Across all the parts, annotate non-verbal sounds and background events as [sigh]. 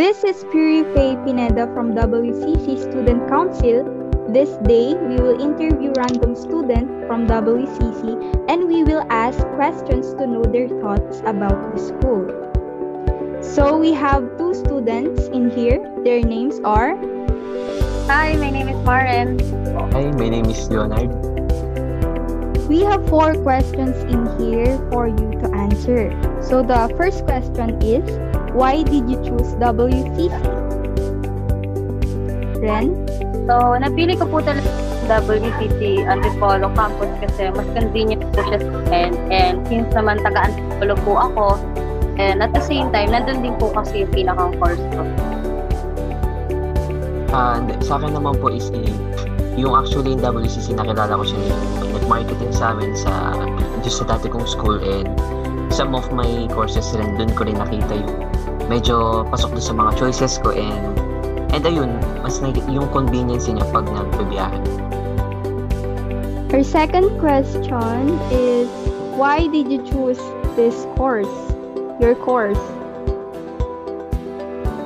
This is Puri Faye Pineda from WCC Student Council. This day, we will interview random students from WCC and we will ask questions to know their thoughts about the school. So we have two students in here. Their names are Hi, my name is Maren. Hi, my name is Leonard. We have four questions in here for you to answer. So the first question is, why did you choose WCC? Ren? So, napili ko po talaga WCC Antipolo Campus kasi mas convenient po siya sa akin. And since naman taga Antipolo po ako, and at the same time, nandun din po kasi yung pinakang course ko. And sa akin naman po is eh, yung actually yung WCC nakilala ko siya nag-marketing sa amin sa just sa dati kong school and some of my courses rin dun ko rin nakita yung medyo pasok doon sa mga choices ko and and ayun, mas na, yung convenience niya pag nagbibiyahe. Our second question is, why did you choose this course? Your course?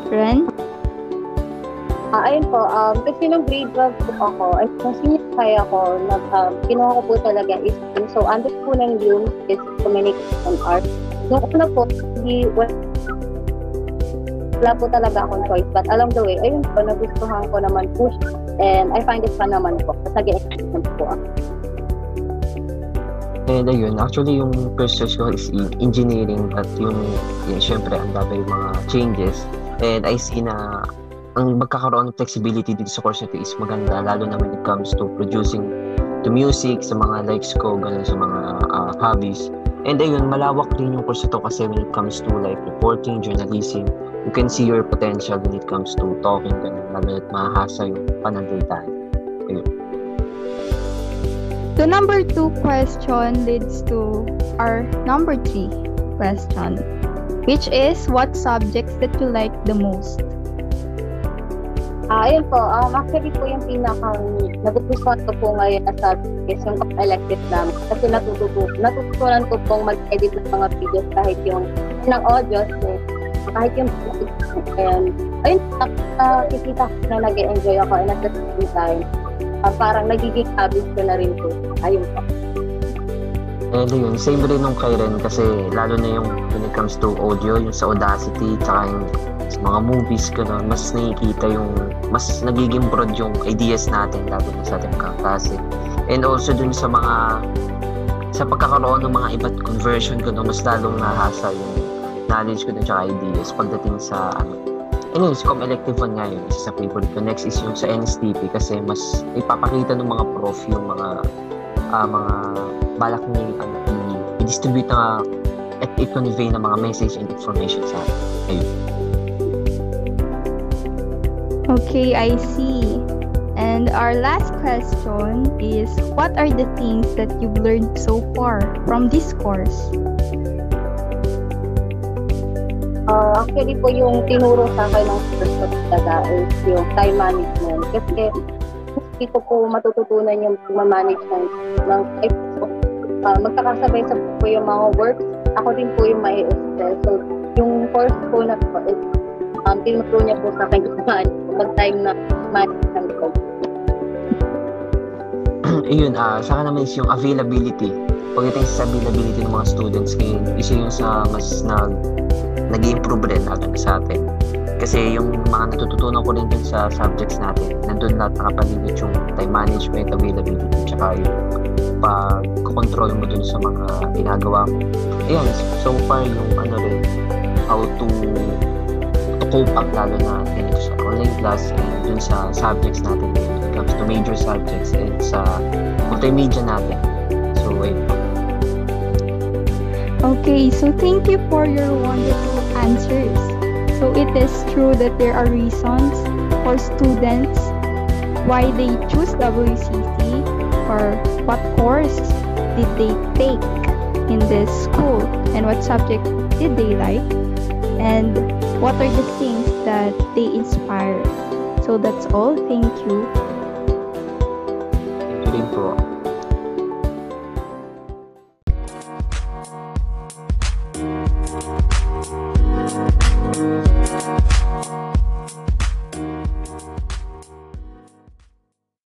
Ren? Ah, ayun po, um, kasi nung grade 12 po ako, ay senior high ako, nag, um, kinuha ko po talaga is, so under po ng yun is communication art. Nung una po, hindi, wala, po talaga akong choice. But along the way, ayun po, nagustuhan ko naman po siya. And I find it fun naman po. Tapos nag-experiment po ako. And ayun, actually yung choice ko is in engineering but yung, yung syempre ang dami mga changes and I see na ang magkakaroon ng flexibility dito sa course nito is maganda lalo na when it comes to producing the music sa mga likes ko, ganun sa mga uh, hobbies. And ayun, malawak din yung course nito kasi when it comes to like reporting, journalism, you can see your potential when it comes to talking, ganun, lalo at mahasa yung pananalitan. Ayun. The number two question leads to our number three question, which is what subjects that you like the most? Ah, ayun po. Um, actually po yung pinakang nagugustuhan ko po ngayon na subject is yung elective namin. Kasi natututo, natutunan ko pong mag-edit ng mga videos kahit yung ng audio, so, kahit yung and ayun, nakikita ko na nag-enjoy ako and at the same time, uh, parang nagiging habit ko na rin po. Ayun po. And yun, same rin nung kay Ren kasi lalo na yung when it comes to audio, yung sa Audacity, tsaka yung sa mga movies, gano'n, mas nakikita yung, mas nagiging broad yung ideas natin, lalo na sa ating kaklase. And also dun sa mga, sa pagkakaroon ng mga iba't conversion ko, mas lalong nahasa yung knowledge ko na tsaka ideas pagdating sa, ano, Anyways, com elective one nga yun, sa favorite ko. Next is yung sa NSTP kasi mas ipapakita ng mga prof yung mga uh, mga balak niya ano, i- i-distribute na at i-convey ng mga message and information sa. Ayun. Okay, I see. And our last question is what are the things that you've learned so far from this course? Uh, actually po yung tinuro sa akin ng first ko talaga is yung time management. Kasi dito po matututunan yung pag-manage ng, ng time ko. Uh, magkakasabay sa po yung mga works. Ako din po yung may stress. So, yung course ko na po is um, tinuro niya po sa akin yung mag-time na management [clears throat] ko. Ayun, ah sa akin naman is yung availability. Pagdating sa availability ng mga students, ngayon, isa yung sa mas nag nag improve rin lalo na sa atin. Kasi yung mga natututunan ko rin dun sa subjects natin, nandun lahat nakapaligid yung time management, availability, tsaka yung pag-control mo dun sa mga ginagawa mo. Ayan, so far yung ano rin, how to to cope up lalo na dito sa online class and dun sa subjects natin when it comes to major subjects and sa multimedia natin. So, ayun po. Okay, so thank you for your wonderful answers. So it is true that there are reasons for students why they choose WCC or what course did they take in this school and what subject did they like and what are the things that they inspire. So that's all. Thank you.